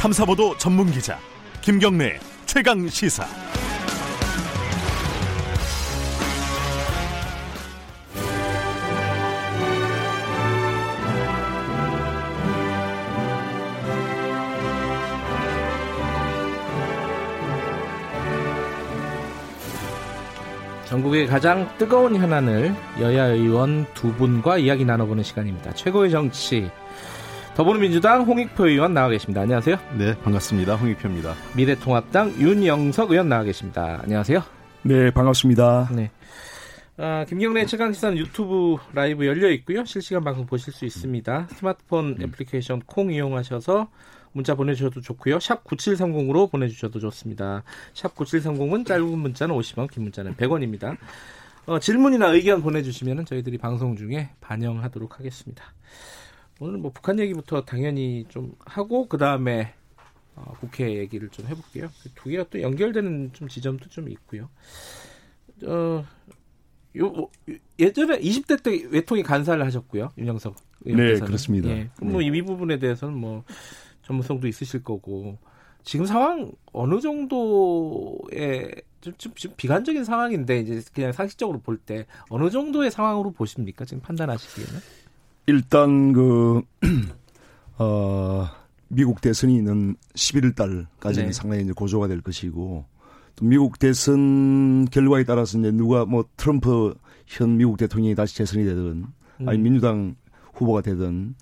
탐사보도 전문 기자 김경래 최강 시사. 전국의 가장 뜨거운 현안을 여야 의원 두 분과 이야기 나눠보는 시간입니다. 최고의 정치 더불어민주당 홍익표 의원 나와 계십니다. 안녕하세요. 네, 반갑습니다. 홍익표입니다. 미래통합당 윤영석 의원 나와 계십니다. 안녕하세요. 네, 반갑습니다. 네. 아, 김경래 최강시사는 유튜브 라이브 열려 있고요. 실시간 방송 보실 수 있습니다. 스마트폰 음. 애플리케이션 콩 이용하셔서 문자 보내주셔도 좋고요. 샵 9730으로 보내주셔도 좋습니다. 샵 9730은 짧은 문자는 50원, 긴 문자는 100원입니다. 어, 질문이나 의견 보내주시면 저희들이 방송 중에 반영하도록 하겠습니다. 오늘 뭐 북한 얘기부터 당연히 좀 하고 그 다음에 어, 국회 얘기를 좀 해볼게요. 그두 개가 또 연결되는 좀 지점도 좀 있고요. 어, 요, 뭐, 예전에 20대 때 외통위 간사를 하셨고요. 윤영석. 네, 그렇습니다. 예, 뭐이 네. 부분에 대해서는 뭐 전문성도 있으실 거고 지금 상황 어느 정도의 좀, 좀, 좀 비관적인 상황인데 이제 그냥 상식적으로 볼 때 어느 정도의 상황으로 보십니까? 지금 판단하시기에는? 일단 그 어, 미국 대선이 있는 11월 달까지는 네. 상당히 이제 고조가 될 것이고 또 미국 대선 결과에 따라서 이제 누가 뭐 트럼프 현 미국 대통령이 다시 재선이 되든 아니 음. 민주당 후보가 되든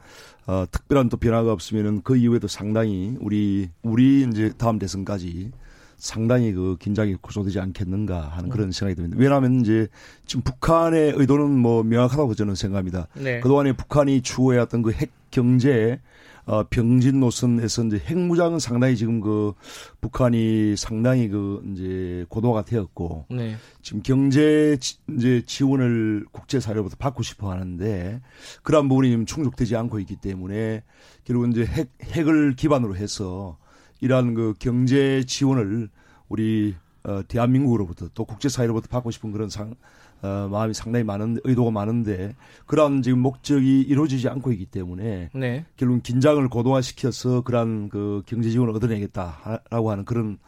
어, 특별한 또 변화가 없으면은 그 이후에도 상당히 우리 우리 이제 다음 대선까지 상당히 그 긴장이 고조되지 않겠는가 하는 그런 생각이 듭니다. 왜냐하면 이제 지금 북한의 의도는 뭐 명확하다고 저는 생각합니다. 네. 그동안에 북한이 추구해왔던 그 핵 경제 어, 병진 노선에서 이제 핵무장은 상당히 지금 그 북한이 상당히 그 이제 고도가 되었고 네. 지금 경제 지, 이제 지원을 국제 사회로부터 받고 싶어 하는데 그러한 부분이 지금 충족되지 않고 있기 때문에 결국 이제 핵, 핵을 기반으로 해서 이러한 그 경제 지원을 우리 어, 대한민국으로부터 또 국제사회로부터 받고 싶은 그런 상, 어, 마음이 상당히 많은 의도가 많은데 그러한 지금 목적이 이루어지지 않고 있기 때문에 네. 결국 긴장을 고도화시켜서 그러한 그 경제 지원을 얻어내겠다라고 하는 그런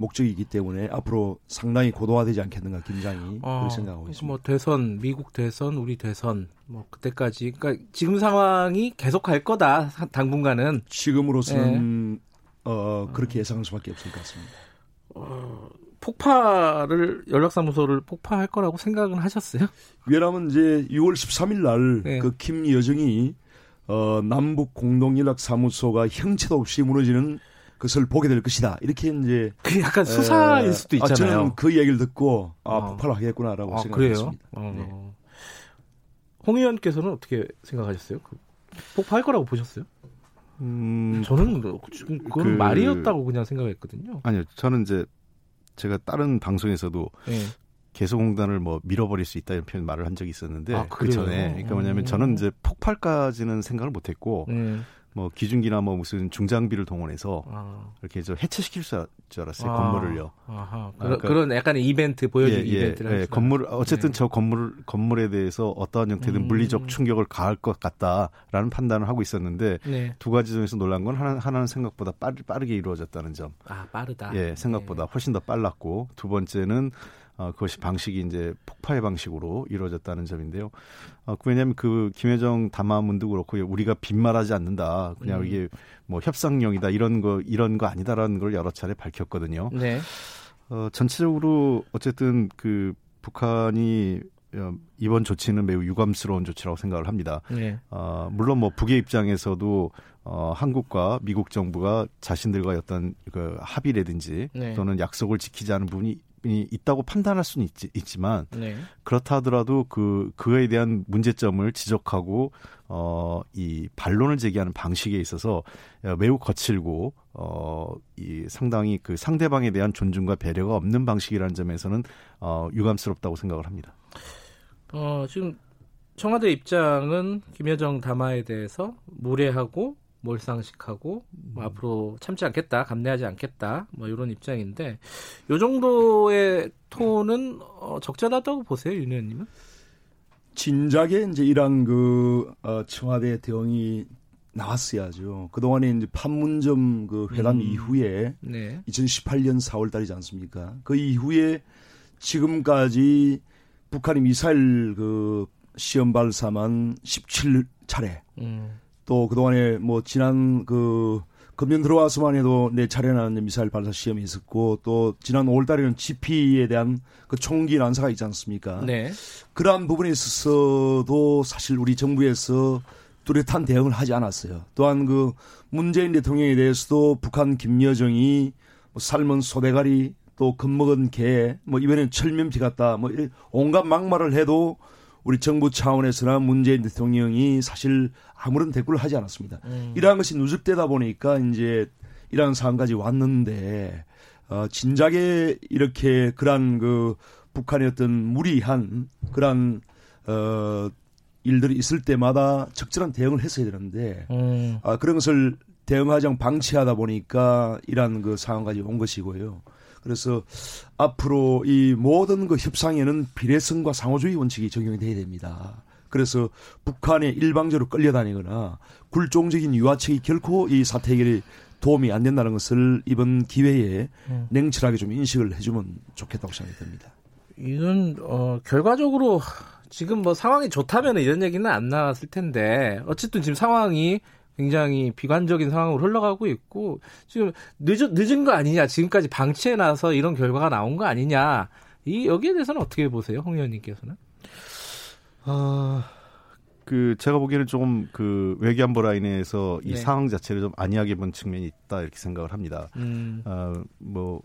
목적이기 때문에 앞으로 상당히 고도화되지 않겠는가 긴장이 어, 그렇게 생각하고 있습니다. 뭐 대선 미국 대선 우리 대선 뭐 그때까지 그러니까 지금 상황이 계속 갈 거다 당분간은 지금으로서는 네. 어, 그렇게 예상할 수밖에 없을 것 같습니다. 어, 폭파를 연락사무소를 폭파할 거라고 생각은 하셨어요? 왜냐하면 이제 6월 13일 날그 네. 김 여정이 어, 남북 공동 연락사무소가 형체도 없이 무너지는 것을 보게 될 것이다. 이렇게 이제 그 약간 수사일 수도 있잖아요. 아, 저는 그 얘기를 듣고 아 어. 폭발을 하겠구나라고 아, 생각했습니다. 어. 네. 홍 의원께서는 어떻게 생각하셨어요? 그 폭파할 거라고 보셨어요? 음, 저는 그건 그, 말이었다고 그냥 생각했거든요. 아니요, 저는 이제 제가 다른 방송에서도 네. 개성공단을 뭐 밀어버릴 수 있다 이런 표현 말을 한 적이 있었는데 아, 그 전에 그러니까 뭐냐면 저는 이제 폭발까지는 생각을 못했고 네. 뭐 기중기나 뭐 무슨 중장비를 동원해서 아. 이렇게 저 해체시킬 줄 알았어요 아. 건물을요. 아하. 그러니까, 그런 약간의 이벤트 보여주기 예, 예, 이벤트를 예, 건물 어쨌든 네. 저 건물 건물에 대해서 어떠한 형태든 음. 물리적 충격을 가할 것 같다라는 판단을 하고 있었는데 네. 두 가지 중에서 놀란 건 하나 하나는 생각보다 빠르, 빠르게 이루어졌다는 점. 아 빠르다. 예 생각보다 네. 훨씬 더 빨랐고 두 번째는 어, 그것이 방식이 이제 폭파의 방식으로 이루어졌다는 점인데요. 어, 왜냐하면 그 김여정 담화문도 그렇고 우리가 빈말하지 않는다. 그냥 음. 이게 뭐 협상용이다 이런 거 이런 거 아니다라는 걸 여러 차례 밝혔거든요. 네. 어, 전체적으로 어쨌든 그 북한이 어, 이번 조치는 매우 유감스러운 조치라고 생각을 합니다. 네. 어, 물론 뭐 북의 입장에서도 어, 한국과 미국 정부가 자신들과의 어떤 그 합의라든지 네. 또는 약속을 지키지 않은 부분이 있다고 판단할 수는 있, 지만 네. 그렇다 하더라도 그 그에 대한 문제점을 지적하고 어이 반론을 제기하는 방식에 있어서 매우 거칠고 어이 상당히 그 상대방에 대한 존중과 배려가 없는 방식이라는 점에서는 어 유감스럽다고 생각을 합니다. 어 지금 청와대 입장은 김여정 담화에 대해서 무례하고 몰상식하고 뭐 음. 앞으로 참지 않겠다, 감내하지 않겠다, 뭐 이런 입장인데 요 정도의 톤은 어, 적절하다고 보세요, 윤 의원님은? 진작에 이제 이런 그 어, 청와대 대응이 나왔어야죠. 그동안에 이제 판문점 그 회담 음. 이후에 네. 2018년 4월 달이지 않습니까? 그 이후에 지금까지 북한이 미사일 그 시험 발사만 17차례 음. 또 그동안에 뭐 지난 그 금년 들어와서만 해도 네 차례나 미사일 발사 시험이 있었고 또 지난 5월 달에는 GP에 대한 그 총기 난사가 있지 않습니까? 네. 그러한 부분에 있어서도 사실 우리 정부에서 뚜렷한 대응을 하지 않았어요. 또한 그 문재인 대통령에 대해서도 북한 김여정이 뭐 삶은 소대가리 또 겁먹은 개, 뭐 이번엔 철면피 같다, 뭐 온갖 막말을 해도 우리 정부 차원에서나 문재인 대통령이 사실 아무런 대꾸를 하지 않았습니다. 음. 이러한 것이 누적되다 보니까 이제 이러한 상황까지 왔는데 어, 진작에 이렇게 그러한 그 북한의 어떤 무리한 그러한 어 일들이 있을 때마다 적절한 대응을 했어야 되는데 음. 아 그런 것을 대응하지 않고 방치하다 보니까 이러한 그 상황까지 온 것이고요. 그래서 앞으로 이 모든 그 협상에는 비례성과 상호주의 원칙이 적용이 돼야 됩니다. 그래서 북한에 일방적으로 끌려다니거나 굴종적인 유화책이 결코 이 사태 해결에 도움이 안 된다는 것을 이번 기회에 음. 냉철하게 좀 인식을 해주면 좋겠다고 생각이 듭니다. 이건 어 결과적으로 지금 뭐 상황이 좋다면 이런 얘기는 안 나왔을 텐데 어쨌든 지금 상황이 굉장히 비관적인 상황으로 흘러가고 있고 지금 늦은 늦은 거 아니냐 지금까지 방치해 놔서 이런 결과가 나온 거 아니냐 이 여기에 대해서는 어떻게 보세요 홍 의원님께서는? 아, 그 제가 보기에는 조금 그 외교안보 라인에서 이 네. 상황 자체를 좀 안이하게 본 측면이 있다 이렇게 생각을 합니다. 음, 아, 뭐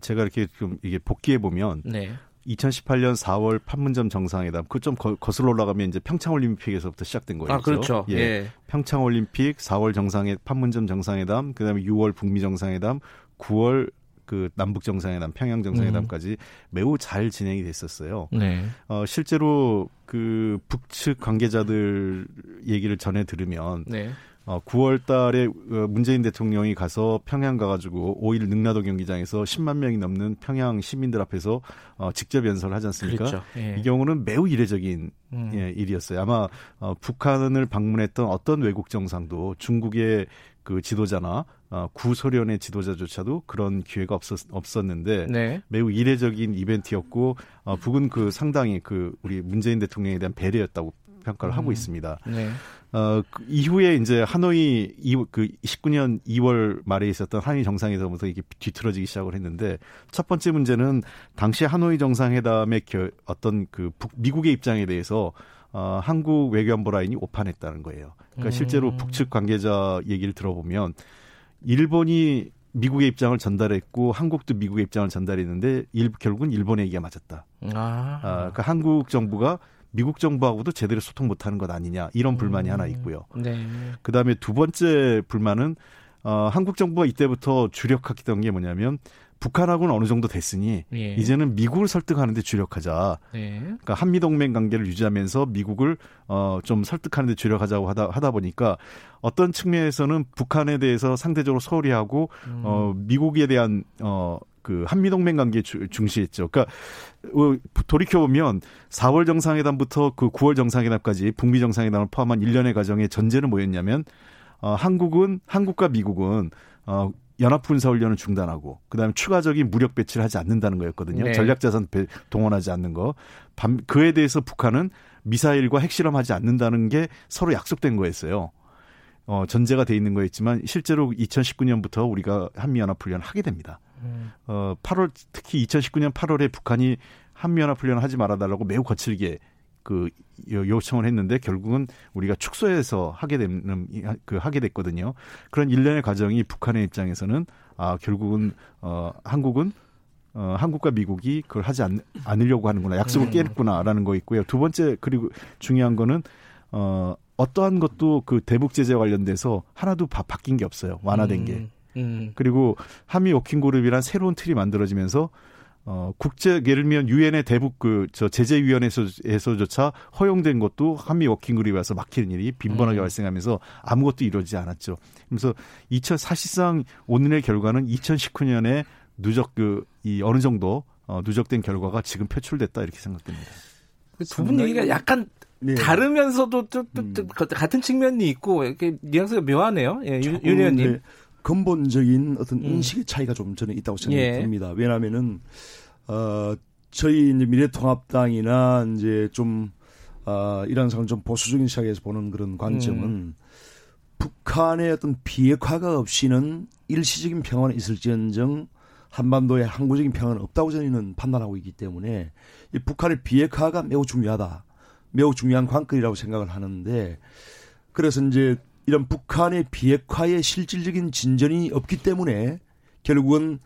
제가 이렇게 좀 이게 복기해 보면 네, 2018년 4월 판문점 정상회담 그 좀 거슬러 올라가면 이제 평창 올림픽에서부터 시작된 거예요. 아 그렇죠. 예. 예, 평창 올림픽, 4월 정상회 판문점 정상회담, 그다음에 6월 북미 정상회담, 9월 그 남북 정상회담, 평양 정상회담까지 매우 잘 진행이 됐었어요. 네, 어 실제로 그 북측 관계자들 얘기를 전해 들으면 네, 어 9월 달에 어, 문재인 대통령이 가서 평양 가가지고 5일 능라도 경기장에서 10만 명이 넘는 평양 시민들 앞에서 어 직접 연설을 하지 않습니까? 그렇죠. 예. 이 경우는 매우 이례적인 음. 예, 일이었어요. 아마 어, 북한을 방문했던 어떤 외국 정상도 중국의 그 지도자나 어, 구소련의 지도자조차도 그런 기회가 없었, 없었는데 네, 매우 이례적인 이벤트였고 어, 북은 그 상당히 그 우리 문재인 대통령에 대한 배려였다고 평가를 하고 음. 있습니다. 네, 어, 그 이후에 이제 하노이 이, 그 19년 2월 말에 있었던 한일 정상회담부터 이게 뒤틀어지기 시작을 했는데 첫 번째 문제는 당시 하노이 정상회담의 겨, 어떤 그 북, 미국의 입장에 대해서 어, 한국 외교안보 라인이 오판했다는 거예요. 그러니까 음. 실제로 북측 관계자 얘기를 들어보면 일본이 미국의 입장을 전달했고 한국도 미국의 입장을 전달했는데 일, 결국은 일본의 얘기가 맞았다. 아, 아, 그러니까 한국 정부가 미국 정부하고도 제대로 소통 못하는 것 아니냐 이런 불만이 음. 하나 있고요. 네, 그 다음에 두 번째 불만은 어, 한국 정부가 이때부터 주력했던 게 뭐냐면 북한하고는 어느 정도 됐으니 예. 이제는 미국을 설득하는데 주력하자. 네, 그러니까 한미 동맹 관계를 유지하면서 미국을 어, 좀 설득하는데 주력하자고 하다 하다 보니까 어떤 측면에서는 북한에 대해서 상대적으로 소홀히 하고 음. 어, 미국에 대한 어, 그 한미 동맹 관계 주, 중시했죠. 그러니까 어, 돌이켜 보면 4월 정상회담부터 그 9월 정상회담까지 북미 정상회담을 포함한 일련의 과정의 전제는 뭐였냐면 어, 한국은 한국과 미국은 어, 연합군사훈련을 중단하고 그다음에 추가적인 무력 배치를 하지 않는다는 거였거든요. 네. 전략자산 배- 동원하지 않는 거. 반- 그에 대해서 북한은 미사일과 핵실험하지 않는다는 게 서로 약속된 거였어요. 어, 전제가 돼 있는 거였지만 실제로 2019년부터 우리가 한미연합훈련을 하게 됩니다. 음. 어, 8월 특히 2019년 8월에 북한이 한미연합훈련을 하지 말아달라고 매우 거칠게 그 요- 요청을 했는데 결국은 우리가 축소해서 하게 되는 그 하게 됐거든요. 그런 일련의 과정이 북한의 입장에서는 아 결국은 어 한국은 어 한국과 미국이 그걸 하지 않, 않으려고 하는구나 약속을 음. 깨겠구나라는 거 있고요. 두 번째 그리고 중요한 거는 어 어떠한 것도 그 대북 제재와 관련돼서 하나도 바, 바뀐 게 없어요. 완화된 게. 음, 음. 그리고 한미 워킹 그룹이란 새로운 틀이 만들어지면서 어 국제 예를 들면 유엔의 대북 그 저 제재 위원회에서조차 허용된 것도 한미 워킹 그룹이 와서 막히는 일이 빈번하게 음. 발생하면서 아무것도 이루어지지 않았죠. 그래서 2000 사실상 오늘의 결과는 2019년에 누적 그 이 어느 정도 어 누적된 결과가 지금 표출됐다 이렇게 생각됩니다. 두 분 얘기가 약간 네. 다르면서도 또, 또, 또 음. 같은 측면이 있고 이렇게 뉘앙스가 묘하네요. 예, 윤 의원님. 네, 근본적인 어떤 음. 인식의 차이가 좀 저는 있다고 생각합니다. 예. 왜냐하면은 어 저희 이제 미래통합당이나 이제 좀 어, 이런 상황 좀 보수적인 시각에서 보는 그런 관점은 음. 북한의 어떤 비핵화가 없이는 일시적인 평화는 있을지언정 한반도에 항구적인 평화는 없다고 저희는 판단하고 있기 때문에 이 북한의 비핵화가 매우 중요하다. 매우 중요한 관건이라고 생각을 하는데 그래서 이제 이런 북한의 비핵화의 실질적인 진전이 없기 때문에 결국은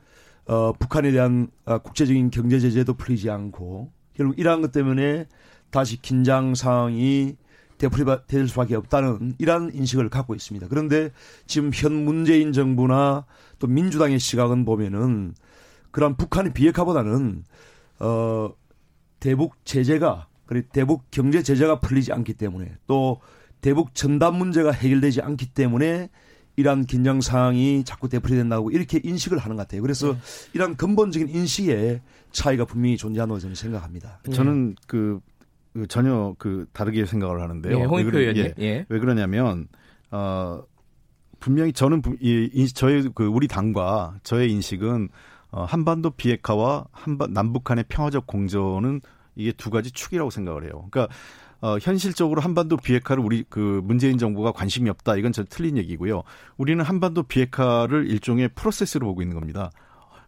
어, 북한에 대한 어, 국제적인 경제 제재도 풀리지 않고 결국 이러한 것 때문에 다시 긴장 상황이 되풀이가 될 수밖에 없다는 이러한 인식을 갖고 있습니다. 그런데 지금 현 문재인 정부나 또 민주당의 시각은 보면은 그런 북한의 비핵화보다는 어 대북 제재가 그리고 대북 경제 제재가 풀리지 않기 때문에 또 대북 전단 문제가 해결되지 않기 때문에 이러한 긴장 상황이 자꾸 되풀이 된다고 이렇게 인식을 하는 것 같아요. 그래서 네. 이러한 근본적인 인식의 차이가 분명히 존재한다고 저는 생각합니다. 저는 그, 그 전혀 그 다르게 생각을 하는데요. 예, 왜, 그러, 예, 예. 왜 그러냐면 어 분명히 저는 이, 이 저의 그 우리 당과 저의 인식은 어, 한반도 비핵화와 한반 남북한의 평화적 공존은 이게 두 가지 축이라고 생각을 해요. 그러니까 어, 현실적으로 한반도 비핵화를 우리 그 문재인 정부가 관심이 없다. 이건 전 틀린 얘기고요. 우리는 한반도 비핵화를 일종의 프로세스로 보고 있는 겁니다.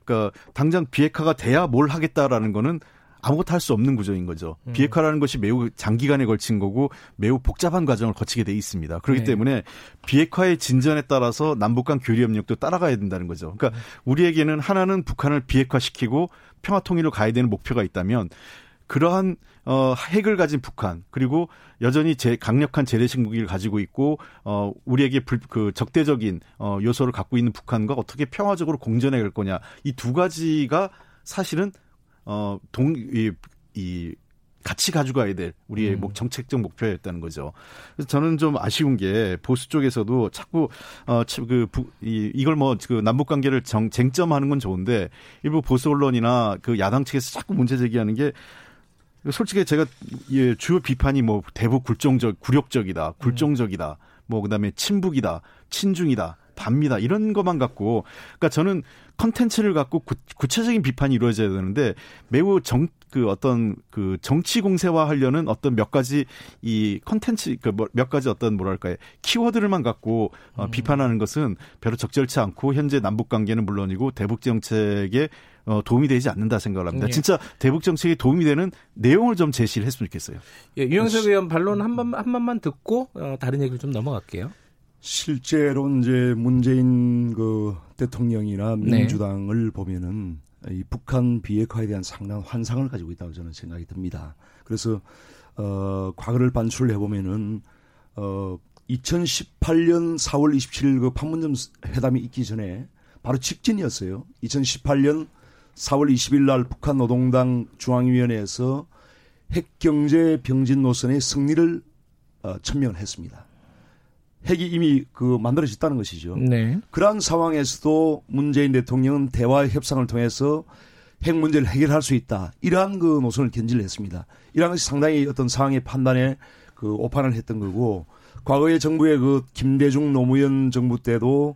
그러니까 당장 비핵화가 돼야 뭘 하겠다라는 거는 아무것도 할 수 없는 구조인 거죠. 음. 비핵화라는 것이 매우 장기간에 걸친 거고 매우 복잡한 과정을 거치게 돼 있습니다. 그렇기 네. 때문에 비핵화의 진전에 따라서 남북 간 교류 협력도 따라가야 된다는 거죠. 그러니까 음. 우리에게는 하나는 북한을 비핵화시키고 평화 통일로 가야 되는 목표가 있다면 그러한 어 핵을 가진 북한 그리고 여전히 제 강력한 재래식 무기를 가지고 있고 어 우리에게 불, 그 적대적인 어 요소를 갖고 있는 북한과 어떻게 평화적으로 공존해 갈 거냐 이 두 가지가 사실은 어동이 이 같이 가져가야 될 우리의 음. 목 정책적 목표였다는 거죠. 그래서 저는 좀 아쉬운 게 보수 쪽에서도 자꾸 어그 이 이걸 뭐 그 남북 관계를 정 쟁점하는 건 좋은데 일부 보수 언론이나 그 야당 측에서 자꾸 문제 제기하는 게 솔직히 제가 예, 주요 비판이 뭐 대북 굴종적 굴욕적이다, 굴종적이다, 뭐 그다음에 친북이다, 친중이다, 반미다 이런 것만 갖고 그러니까 저는 컨텐츠를 갖고 구, 구체적인 비판이 이루어져야 되는데 매우 정 그 어떤 그 정치 공세화 하려는 어떤 몇 가지 이 컨텐츠 그몇 뭐 가지 어떤 뭐랄까요 키워드를만 갖고 어, 음. 비판하는 것은 별로 적절치 않고 현재 남북 관계는 물론이고 대북 정책에 어, 도움이 되지 않는다 생각을 합니다. 네. 진짜 대북 정책에 도움이 되는 내용을 좀 제시를 했으면 좋겠어요. 예, 유영석 의원 반론 한 번, 한 번만 듣고 어, 다른 얘기를 좀 넘어갈게요. 실제로 이제 문재인 그 대통령이나 네. 민주당을 네. 보면은 이 북한 비핵화에 대한 상당한 환상을 가지고 있다고 저는 생각이 듭니다. 그래서 어 과거를 반출해 보면은 어 2018년 4월 27일 그 판문점 회담이 있기 전에 바로 직전이었어요. 2018년 4월 20일 날 북한 노동당 중앙위원회에서 핵경제 병진 노선의 승리를 어, 천명을 했습니다. 핵이 이미 그 만들어졌다는 것이죠. 네. 그러한 상황에서도 문재인 대통령은 대화 협상을 통해서 핵 문제를 해결할 수 있다. 이러한 그 노선을 견지를 했습니다. 이러한 것이 상당히 어떤 상황의 판단에 그 오판을 했던 거고 과거의 정부의 그 김대중 노무현 정부 때도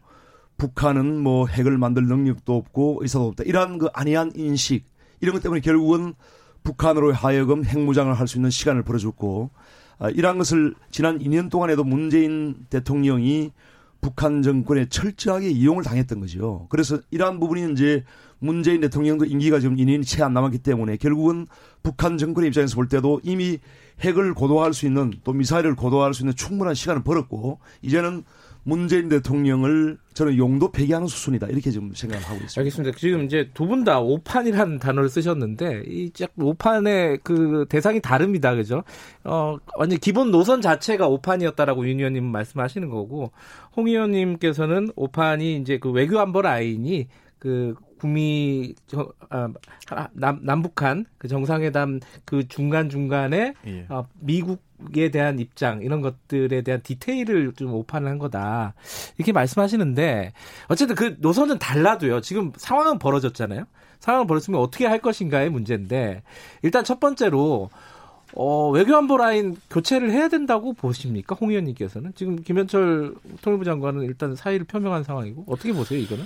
북한은 뭐 핵을 만들 능력도 없고 의사도 없다. 이러한 그 안이한 인식 이런 것 때문에 결국은 북한으로 하여금 핵무장을 할 수 있는 시간을 벌어줬고 아, 이러한 것을 지난 2년 동안에도 문재인 대통령이 북한 정권에 철저하게 이용을 당했던 거죠. 그래서 이러한 부분이 이제 문재인 대통령도 임기가 지금 2년이 채 안 남았기 때문에 결국은 북한 정권의 입장에서 볼 때도 이미 핵을 고도화할 수 있는 또 미사일을 고도화할 수 있는 충분한 시간을 벌었고 이제는 문재인 대통령을 저는 용도 폐기하는 수순이다 이렇게 좀 생각을 하고 있습니다. 알겠습니다. 지금 이제 두 분 다 오판이라는 단어를 쓰셨는데 이짝 오판의 그 대상이 다릅니다, 그죠? 어 완전 기본 노선 자체가 오판이었다라고 윤 의원님 말씀하시는 거고 홍 의원님께서는 오판이 이제 그 외교 안보 라인이 그 구미 저, 아, 남, 남북한 그 정상회담 그 중간 중간에 예. 어, 미국 에 대한 입장 이런 것들에 대한 디테일을 좀 오판을 한 거다 이렇게 말씀하시는데 어쨌든 그 노선은 달라도요. 지금 상황은 벌어졌잖아요. 상황을 벌었으면 어떻게 할 것인가의 문제인데 일단 첫 번째로 어, 외교안보 라인 교체를 해야 된다고 보십니까? 홍 의원님께서는 지금 김현철 통일부 장관은 일단 사의를 표명한 상황이고 어떻게 보세요 이거는?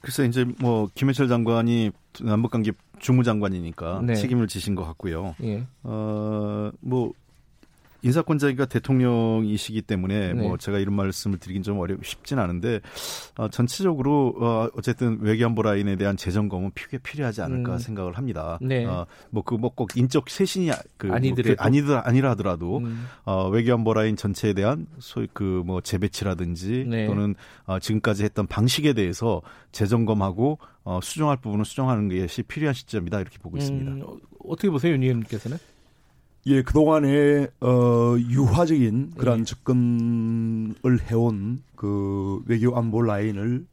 글쎄 이제 뭐 김현철 장관이 남북관계 주무장관이니까 네. 책임을 지신 것 같고요. 예. 어뭐 인사권자가 대통령이시기 때문에 네. 뭐 제가 이런 말씀을 드리긴 좀 어렵 쉽진 않은데 어, 전체적으로 어, 어쨌든 외교안보 라인에 대한 재점검은 필요 필요하지 않을까 음. 생각을 합니다. 네. 어, 뭐그 뭐 꼭 인적 쇄신이 그 아니더라도 뭐, 아니더 아니라 하더라도 음. 어, 외교안보 라인 전체에 대한 소위 그 뭐 재배치라든지 네. 또는 어, 지금까지 했던 방식에 대해서 재점검하고 어, 수정할 부분은 수정하는 것이 필요한 시점이다 이렇게 보고 있습니다. 음, 어떻게 보세요, 윤 의원님께서는? 예, 그동안에, 어, 유화적인 그러한 예. 접근을 해온 그 외교 안보 라인을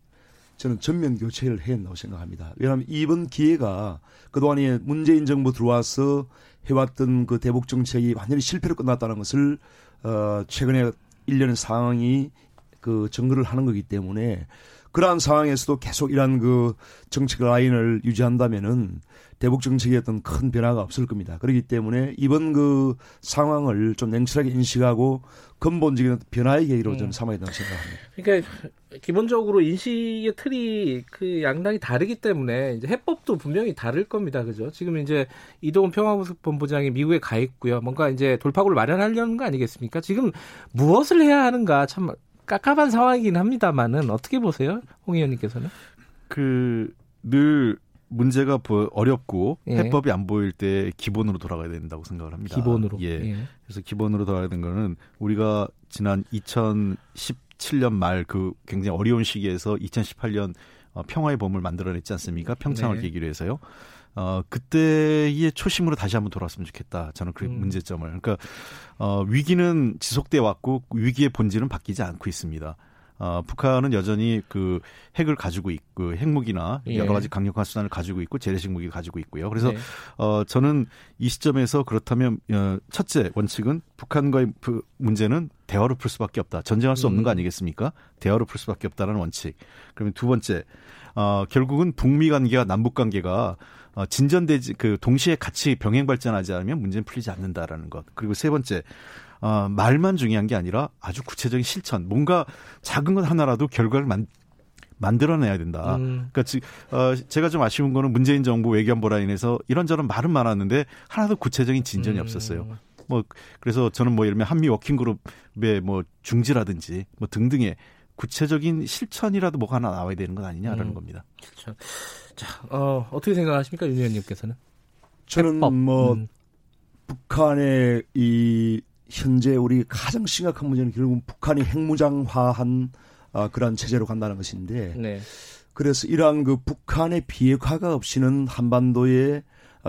저는 전면 교체를 해야 한다고 생각합니다. 왜냐하면 이번 기회가 그동안에 문재인 정부 들어와서 해왔던 그 대북 정책이 완전히 실패로 끝났다는 것을, 어, 최근에 일련의 상황이 그 증거를 하는 거기 때문에 그러한 상황에서도 계속 이러한 그 정책 라인을 유지한다면은 대북 정책에 어떤 큰 변화가 없을 겁니다. 그렇기 때문에 이번 그 상황을 좀 냉철하게 인식하고 근본적인 변화의 계기로 음. 저는 삼아야 된다고 생각합니다. 그러니까 기본적으로 인식의 틀이 그 양당이 다르기 때문에 이제 해법도 분명히 다를 겁니다. 그죠? 지금 이제 이동훈 평화본부장이 미국에 가 있고요. 뭔가 이제 돌파구를 마련하려는 거 아니겠습니까? 지금 무엇을 해야 하는가 참 깝깝한 상황이긴 합니다만은 어떻게 보세요, 홍 의원님께서는? 그 늘 문제가 어렵고 예. 해법이 안 보일 때 기본으로 돌아가야 된다고 생각을 합니다. 기본으로. 예. 예. 그래서 기본으로 돌아가야 되는 거는 우리가 지난 2017년 말 그 굉장히 어려운 시기에서 2018년 어, 평화의 봄을 만들어냈지 않습니까? 평창을 네. 계기로 해서요. 어, 그때의 초심으로 다시 한번 돌아왔으면 좋겠다. 저는 그 음. 문제점을. 그러니까, 어, 위기는 지속돼 왔고 위기의 본질은 바뀌지 않고 있습니다. 어, 북한은 여전히 그 핵을 가지고 있고 핵무기나 예. 여러 가지 강력한 수단을 가지고 있고 재래식 무기를 가지고 있고요. 그래서 네. 어, 저는 이 시점에서 그렇다면 어, 첫째 원칙은 북한과의 그 문제는 대화로 풀 수밖에 없다. 전쟁할 수 없는 거 음. 아니겠습니까? 대화로 풀 수밖에 없다라는 원칙. 그러면 두 번째 어, 결국은 북미 관계와 남북 관계가 어, 진전되지 그 동시에 같이 병행 발전하지 않으면 문제는 풀리지 않는다라는 것. 그리고 세 번째 어, 말만 중요한 게 아니라 아주 구체적인 실천, 뭔가 작은 것 하나라도 결과를 만, 만들어내야 된다. 음. 그러니까 지, 어, 제가 좀 아쉬운 거는 문재인 정부 외교안보 라인에서 이런저런 말은 많았는데 하나도 구체적인 진전이 음. 없었어요. 뭐 그래서 저는 뭐 예를 들면 한미 워킹 그룹의 뭐 중지라든지 뭐 등등의 구체적인 실천이라도 뭐가 하나 나와야 되는 건 아니냐라는 음. 겁니다. 그렇죠. 자, 어, 어떻게 생각하십니까, 윤 의원님께서는? 저는 해법. 뭐 음. 북한의 이 현재 우리 가장 심각한 문제는 결국은 북한이 핵무장화한 아, 그러한 체제로 간다는 것인데 네. 그래서 이러한 그 북한의 비핵화가 없이는 한반도의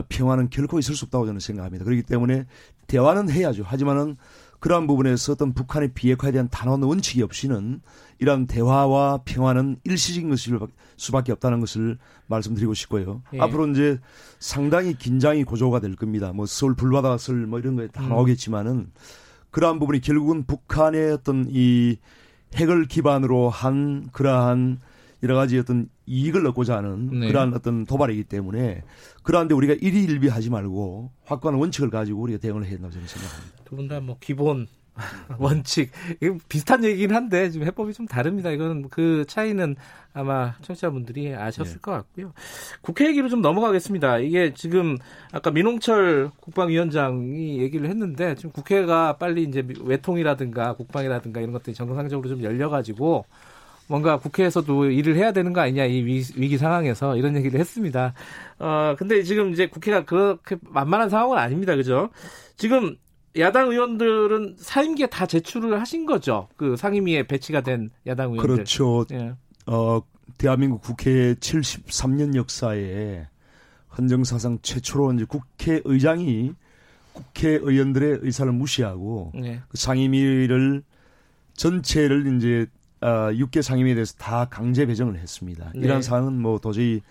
평화는 결코 있을 수 없다고 저는 생각합니다. 그렇기 때문에 대화는 해야죠. 하지만은 그러한 부분에서 어떤 북한의 비핵화에 대한 단호한 원칙이 없이는 이러한 대화와 평화는 일시적인 것일 수밖에 없다는 것을 말씀드리고 싶고요. 예. 앞으로 이제 상당히 긴장이 고조가 될 겁니다. 뭐 서울 불바다설 뭐 이런 거에 다 음. 나오겠지만은 그러한 부분이 결국은 북한의 어떤 이 핵을 기반으로 한 그러한 여러 가지 어떤 이익을 얻고자 하는 네. 그러한 어떤 도발이기 때문에 그러한데 우리가 일희일비하지 말고 확고한 원칙을 가지고 우리가 대응을 해야 된다고 저는 생각합니다. 두 분 다 뭐 기본 원칙 비슷한 얘기긴 한데 지금 해법이 좀 다릅니다. 이건 그 차이는 아마 청취자분들이 아셨을 네. 것 같고요. 국회 얘기로 좀 넘어가겠습니다. 이게 지금 아까 민홍철 국방위원장이 얘기를 했는데 지금 국회가 빨리 이제 외통이라든가 국방이라든가 이런 것들이 정상적으로 좀 열려가지고 뭔가 국회에서도 일을 해야 되는 거 아니냐 이 위기 상황에서 이런 얘기를 했습니다. 어 근데 지금 이제 국회가 그렇게 만만한 상황은 아닙니다. 그죠? 지금 야당 의원들은 사임기에 다 제출을 하신 거죠. 그 상임위에 배치가 된 야당 의원들. 그렇죠. 예. 어, 대한민국 국회 73년 역사에 헌정사상 최초로 이제 국회의장이 국회의원들의 의사를 무시하고 네. 그 상임위를 전체를 이제 어, 6개 상임위에 대해서 다 강제 배정을 했습니다. 네. 이러한 사항은 뭐 도저히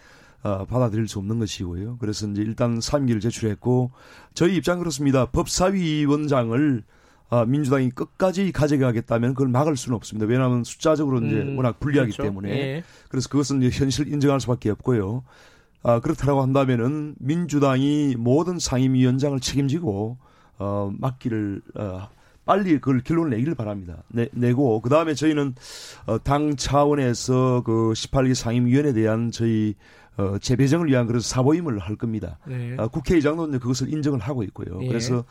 어, 받아들일 수 없는 것이고요. 그래서 이제 일단 3기를 제출했고 저희 입장 그렇습니다. 법사위원장을 어, 민주당이 끝까지 가져가겠다면 그걸 막을 수는 없습니다. 왜냐하면 숫자적으로 이제 음, 워낙 불리하기 그렇죠. 때문에 예. 그래서 그것은 이제 현실 인정할 수밖에 없고요. 아, 그렇다라고 한다면은 민주당이 모든 상임위원장을 책임지고 어, 막기를 어, 빨리 그걸 결론을 내기를 바랍니다. 내, 내고 그 다음에 저희는 어, 당 차원에서 그 18기 상임위원회에 대한 저희 어, 재배정을 위한 그런 사보임을 할 겁니다. 네. 어, 국회의장도 이제 그것을 인정을 하고 있고요. 예. 그래서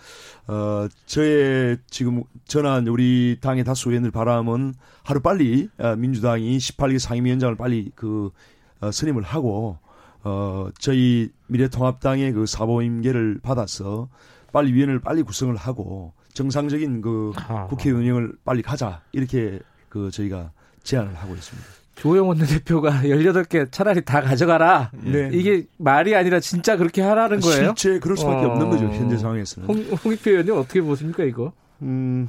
어, 저의 지금 전한 우리 당의 다수 의원들 바람은 하루 빨리 어, 민주당이 18기 상임위원장을 빨리 그 어, 선임을 하고 어, 저희 미래통합당의 그 사보임계를 받아서 빨리 위원회를 빨리 구성을 하고 정상적인 그 아. 국회 운영을 빨리 가자 이렇게 그 저희가 제안을 하고 있습니다. 조영 원내대표가 18개 차라리 다 가져가라. 네. 이게 말이 아니라 진짜 그렇게 하라는 거예요? 실제 그럴 수밖에 어... 없는 거죠. 현재 상황에서는. 홍, 홍익표 의원님 어떻게 보십니까 이거? 음,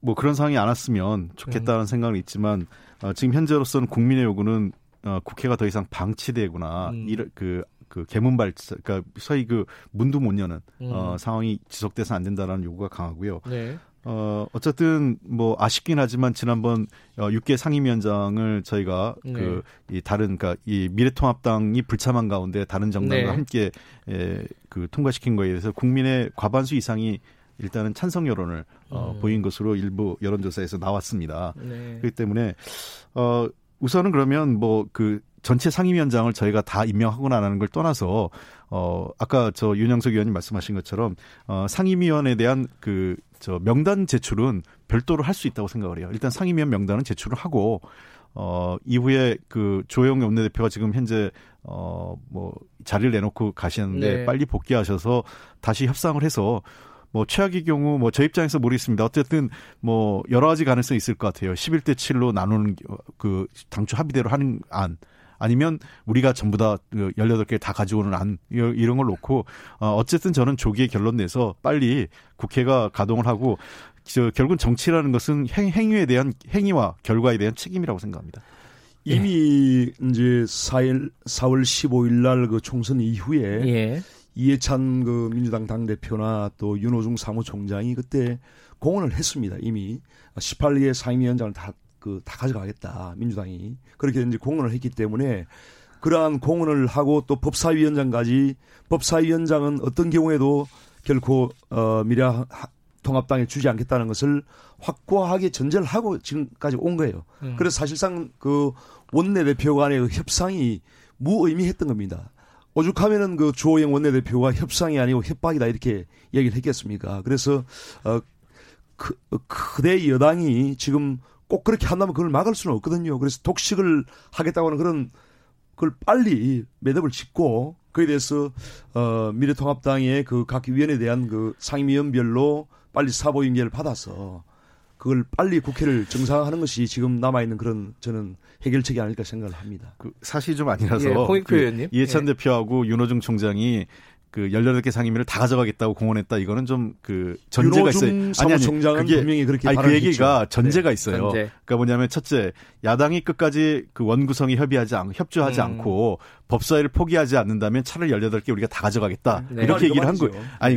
뭐 그런 상황이 안 왔으면 좋겠다는 음. 생각은 있지만 어, 지금 현재로서는 국민의 요구는 어, 국회가 더 이상 방치되거나 음. 이런 그그 개문발 그러니까 소위 그 문도 못 여는 음. 어, 상황이 지속돼서 안 된다라는 요구가 강하고요. 네. 어, 어쨌든 뭐 아쉽긴 하지만 지난번 어, 6개 상임위원장을 저희가 네. 그, 이 다른, 그니까 이 미래통합당이 불참한 가운데 다른 정당과 네. 함께 에, 그 통과시킨 거에 대해서 국민의 과반수 이상이 일단은 찬성 여론을 어, 음. 보인 것으로 일부 여론조사에서 나왔습니다. 네. 그렇기 때문에 어, 우선은 그러면 뭐그 전체 상임위원장을 저희가 다 임명하거나 안 하는 걸 떠나서 어 아까 저 윤영석 의원님 말씀하신 것처럼 어 상임위원에 대한 그 저 명단 제출은 별도로 할 수 있다고 생각을 해요. 일단 상임위원 명단은 제출을 하고 어 이후에 그 조영 원내대표가 지금 현재 어뭐 자리를 내놓고 가시는데 네. 빨리 복귀하셔서 다시 협상을 해서 뭐 최악의 경우 뭐 저 입장에서 모르겠습니다. 어쨌든 뭐 여러 가지 가능성이 있을 것 같아요. 11대 7로 나누는 그 당초 합의대로 하는 안 아니면 우리가 전부 다 18개 그다 가지고는 안 이런 걸 놓고 어 어쨌든 저는 조기에 결론 내서 빨리 국회가 가동을 하고 저 결국은 정치라는 것은 행, 행위에 대한 행위와 결과에 대한 책임이라고 생각합니다. 이미 예. 이제 4일 4월 15일 날 그 총선 이후에 예. 이해찬 그 민주당 당 대표나 또 윤호중 사무총장이 그때 공언을 했습니다. 이미 18개 상임위원장을 다 그 다 가져가겠다 민주당이 그렇게 이제 공언을 했기 때문에 그러한 공언을 하고 또 법사위원장까지 법사위원장은 어떤 경우에도 결코 어 미래 통합당에 주지 않겠다는 것을 확고하게 전제를 하고 지금까지 온 거예요. 음. 그래서 사실상 그 원내대표 간의 그 협상이 무의미했던 겁니다. 오죽하면은 그 주호영 원내대표가 협상이 아니고 협박이다 이렇게 얘기를 했겠습니까? 그래서 어 크, 크대 여당이 지금 꼭 그렇게 한다면 그걸 막을 수는 없거든요. 그래서 독식을 하겠다고 하는 그런 그걸 빨리 매듭을 짓고 그에 대해서 어 미래통합당의 그 각 위원회에 대한 그 상임위원별로 빨리 사보 임계를 받아서 그걸 빨리 국회를 정상화하는 것이 지금 남아 있는 그런 저는 해결책이 아닐까 생각을 합니다. 그 사실 좀 아니라서 예, 그 이해찬 예. 대표하고 윤호중 총장이 그 18개 상임위를 다 가져가겠다고 공언했다. 이거는 좀 그 전제가 있어요. 아니 아니 그게 분명히 그렇게 아니 그 얘기가 전제가 네. 있어요. 전제. 그러니까 뭐냐면 첫째, 야당이 끝까지 그 원구성이 협의하지 않 협조하지 음. 않고 법사위를 포기하지 않는다면 차를 18개 우리가 다 가져가겠다. 네. 이렇게 얘기를 한 거예요. 아니,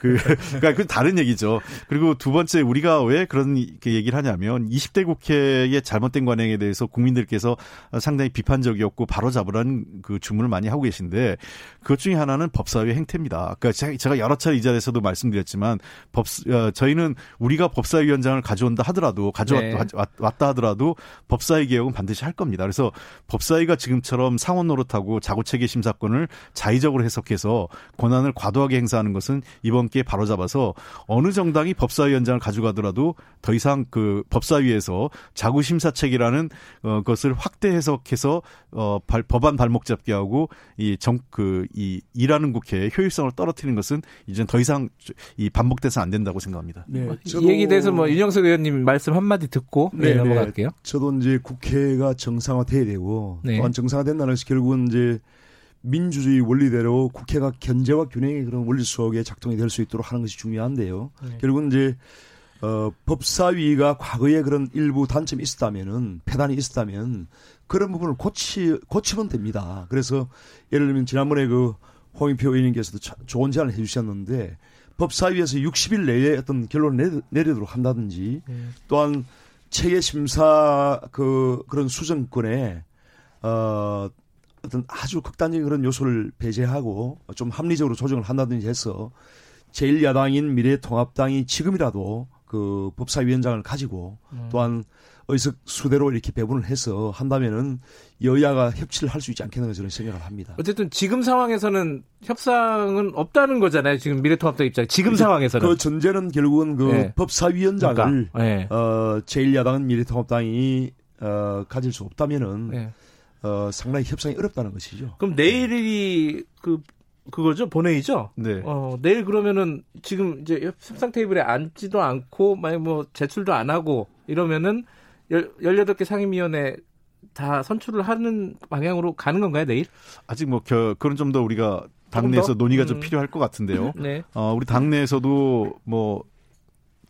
그, 그러니까 그 다른 얘기죠. 그리고 두 번째 우리가 왜 그런 얘기를 하냐면 20대 국회의 잘못된 관행에 대해서 국민들께서 상당히 비판적이었고 바로 잡으라는 그 주문을 많이 하고 계신데 그것 중에 하나는 법사위 행태입니다. 그러니까 제가 여러 차례 이 자리에서도 말씀드렸지만 법, 어, 저희는 우리가 법사위원장을 가져온다 하더라도 가져왔다 네. 하더라도 법사위 개혁은 반드시 할 겁니다. 그래서 법사위가 지금처럼 상원 노릇 못하고 자구체계 심사권을 자의적으로 해석해서 권한을 과도하게 행사하는 것은 이번 기회에 바로잡아서 어느 정당이 법사위원장을 가져가더라도 더 이상 그 법사위에서 자구 심사책이라는 어 것을 확대 해석해서 어 발, 법안 발목 잡게 하고 이 정 그 이 일하는 국회의 효율성을 떨어뜨리는 것은 이제 더 이상 이 반복돼서 안 된다고 생각합니다. 네, 뭐이 얘기 대해서 뭐 윤영석 의원님 말씀 한 마디 듣고 네, 네, 넘어갈게요. 저도 이제 국회가 정상화돼야 되고 네. 또한 정상화된다는 것이 결국은 이제 민주주의 원리대로 국회가 견제와 균형의 그런 원리 속에 작동이 될 수 있도록 하는 것이 중요한데요. 네. 결국은 이제 어, 법사위가 과거에 그런 일부 단점이 있었다면은 폐단이 있었다면 그런 부분을 고치 고치면 됩니다. 그래서 예를 들면 지난번에 그 홍익표 의원님께서도 좋은 제안을 해주셨는데 법사위에서 60일 내에 어떤 결론을 내리 도록 한다든지 네. 또한 체계 심사 그 그런 수정권에 어 어떤 아주 극단적인 그런 요소를 배제하고 좀 합리적으로 조정을 한다든지 해서 제1야당인 미래통합당이 지금이라도 그 법사위원장을 가지고 음. 또한 의석 수대로 이렇게 배분을 해서 한다면은 여야가 협치를 할 수 있지 않겠는가 저는 생각을 합니다. 어쨌든 지금 상황에서는 협상은 없다는 거잖아요. 지금 미래통합당 입장. 지금 상황에서는. 그 전제는 결국은 그 네. 법사위원장을 그러니까, 네. 어 제1야당은 미래통합당이 어 가질 수 없다면은 네. 어 상당히 협상이 어렵다는 것이죠. 그럼 내일이 그 그거죠 본회의죠. 네. 어 내일 그러면은 지금 이제 협상 테이블에 앉지도 않고 만약 뭐 제출도 안 하고 이러면은 열 18개 상임위원회 다 선출을 하는 방향으로 가는 건가요 내일? 아직 뭐 겨, 그런 좀 더 우리가 당내에서 더? 논의가 음. 좀 필요할 것 같은데요. 네. 어, 우리 당내에서도 뭐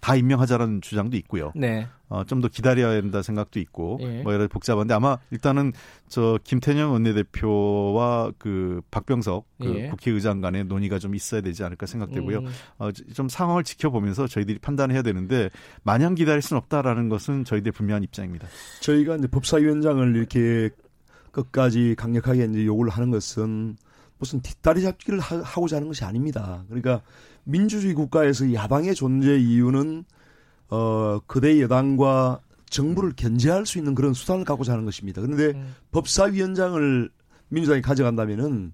다 임명하자라는 주장도 있고요. 네. 어, 좀 더 기다려야 된다 생각도 있고 예. 뭐 여러 복잡한데 아마 일단은 저 김태년 원내대표와 그 박병석 그 예. 국회의장 간의 논의가 좀 있어야 되지 않을까 생각되고요. 음, 어, 좀 상황을 지켜보면서 저희들이 판단해야 되는데 마냥 기다릴 수는 없다라는 것은 저희들의 분명한 입장입니다. 저희가 이제 법사위원장을 이렇게 끝까지 강력하게 이제 요구를 하는 것은 무슨 뒷다리 잡기를 하, 하고자 하는 것이 아닙니다. 그러니까 민주주의 국가에서 야당의 존재 이유는 어 그대 여당과 정부를 견제할 수 있는 그런 수단을 갖고자 하는 것입니다. 그런데 음. 법사위원장을 민주당이 가져간다면은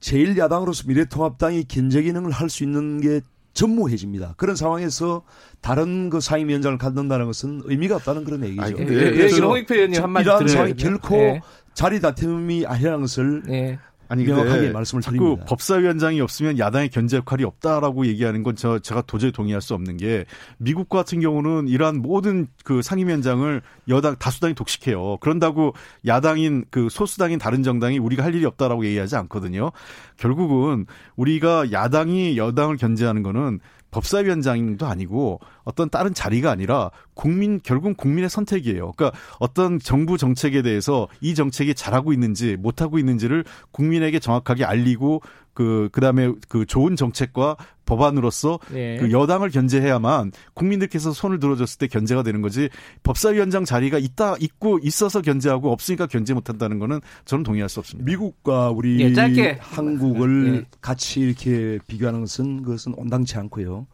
제1야당으로서 미래통합당이 견제 기능을 할 수 있는 게 전무해집니다. 그런 상황에서 다른 그 상임위원장을 갖는다는 것은 의미가 없다는 그런 얘기죠. 아니, 예, 예, 예, 홍익표 의원님 한마디 이러한 상황이. 결코 예. 자리 다툼이 아니라는 것을 예. 아니 명확하게 말씀을 자꾸 드립니다. 법사위원장이 없으면 야당의 견제 역할이 없다라고 얘기하는 건 저 제가 도저히 동의할 수 없는 게 미국 같은 경우는 이러한 모든 그 상임위원장을 여당 다수당이 독식해요. 그런다고 야당인 그 소수당인 다른 정당이 우리가 할 일이 없다라고 얘기하지 않거든요. 결국은 우리가 야당이 여당을 견제하는 거는 법사위원장도 아니고 어떤 다른 자리가 아니라 국민 결국 국민의 선택이에요. 그러니까 어떤 정부 정책에 대해서 이 정책이 잘하고 있는지 못하고 있는지를 국민에게 정확하게 알리고 그 그다음에 그 좋은 정책과 법안으로서 예. 그 여당을 견제해야만 국민들께서 손을 들어줬을 때 견제가 되는 거지 법사위원장 자리가 있다 있고 있어서 견제하고 없으니까 견제 못한다는 거는 저는 동의할 수 없습니다. 미국과 우리 예, 짧게. 한국을 예. 같이 이렇게 비교하는 것은 그것은 온당치 않고요.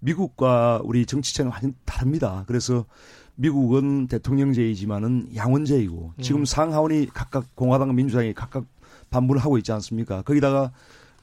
미국과 우리 정치체는 완전 다릅니다. 그래서 미국은 대통령제이지만은 양원제이고 지금 상하원이 각각 공화당과 민주당이 각각 반분을 하고 있지 않습니까? 거기다가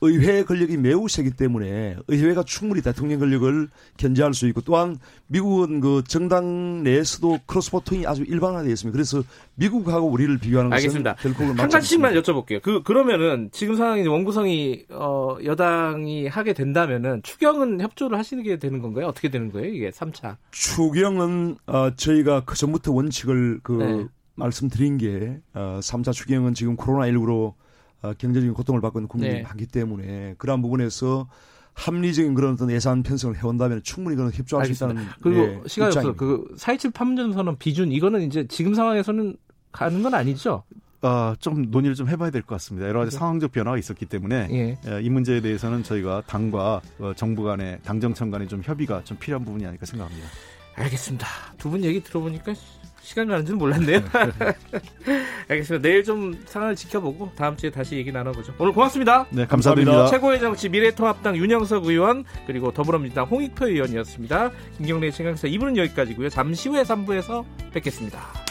의회 권력이 매우 세기 때문에 의회가 충분히 대통령 권력을 견제할 수 있고 또한 미국은 그 정당 내에서도 크로스보통이 아주 일반화되어 있습니다. 그래서 미국하고 우리를 비교하는 것은 알겠습니다. 결코 한 가지씩만. 여쭤볼게요. 그 그러면은 지금 상황이 원구성이 어 여당이 하게 된다면은 추경은 협조를 하시는 게 되는 건가요? 어떻게 되는 거예요? 이게 3차. 추경은 어, 저희가 그 전부터 원칙을 그 네. 말씀드린 게 어, 3차 추경은 지금 코로나 19로 어, 경제적인 고통을 받고 있는 국민이 네. 많기 때문에 그러한 부분에서 합리적인 그런 어떤 예산 편성을 해온다면 충분히 그런 협조할 수 알겠습니다. 있다는 그리고 예, 시간이 없어서 입장입니다. 그4.27 판문점선언 비준 이거는 이제 지금 상황에서는 가는 건 아니죠? 아, 좀 논의를 좀 해봐야 될 것 같습니다. 여러 가지 그죠? 상황적 변화가 있었기 때문에 예. 예, 이 문제에 대해서는 저희가 당과 어, 정부 간의 당정청 간의 좀 협의가 좀 필요한 부분이 아닐까 생각합니다. 알겠습니다. 두 분 얘기 들어보니까 시간 가는 줄 몰랐네요. 알겠습니다. 내일 좀 상황을 지켜보고 다음 주에 다시 얘기 나눠보죠. 오늘 고맙습니다. 네, 감사드립니다. 최고의 정치 미래통합당 윤영석 의원 그리고 더불어민주당 홍익표 의원이었습니다. 김경래 최강사 2부는 여기까지고요. 잠시 후에 3부에서 뵙겠습니다.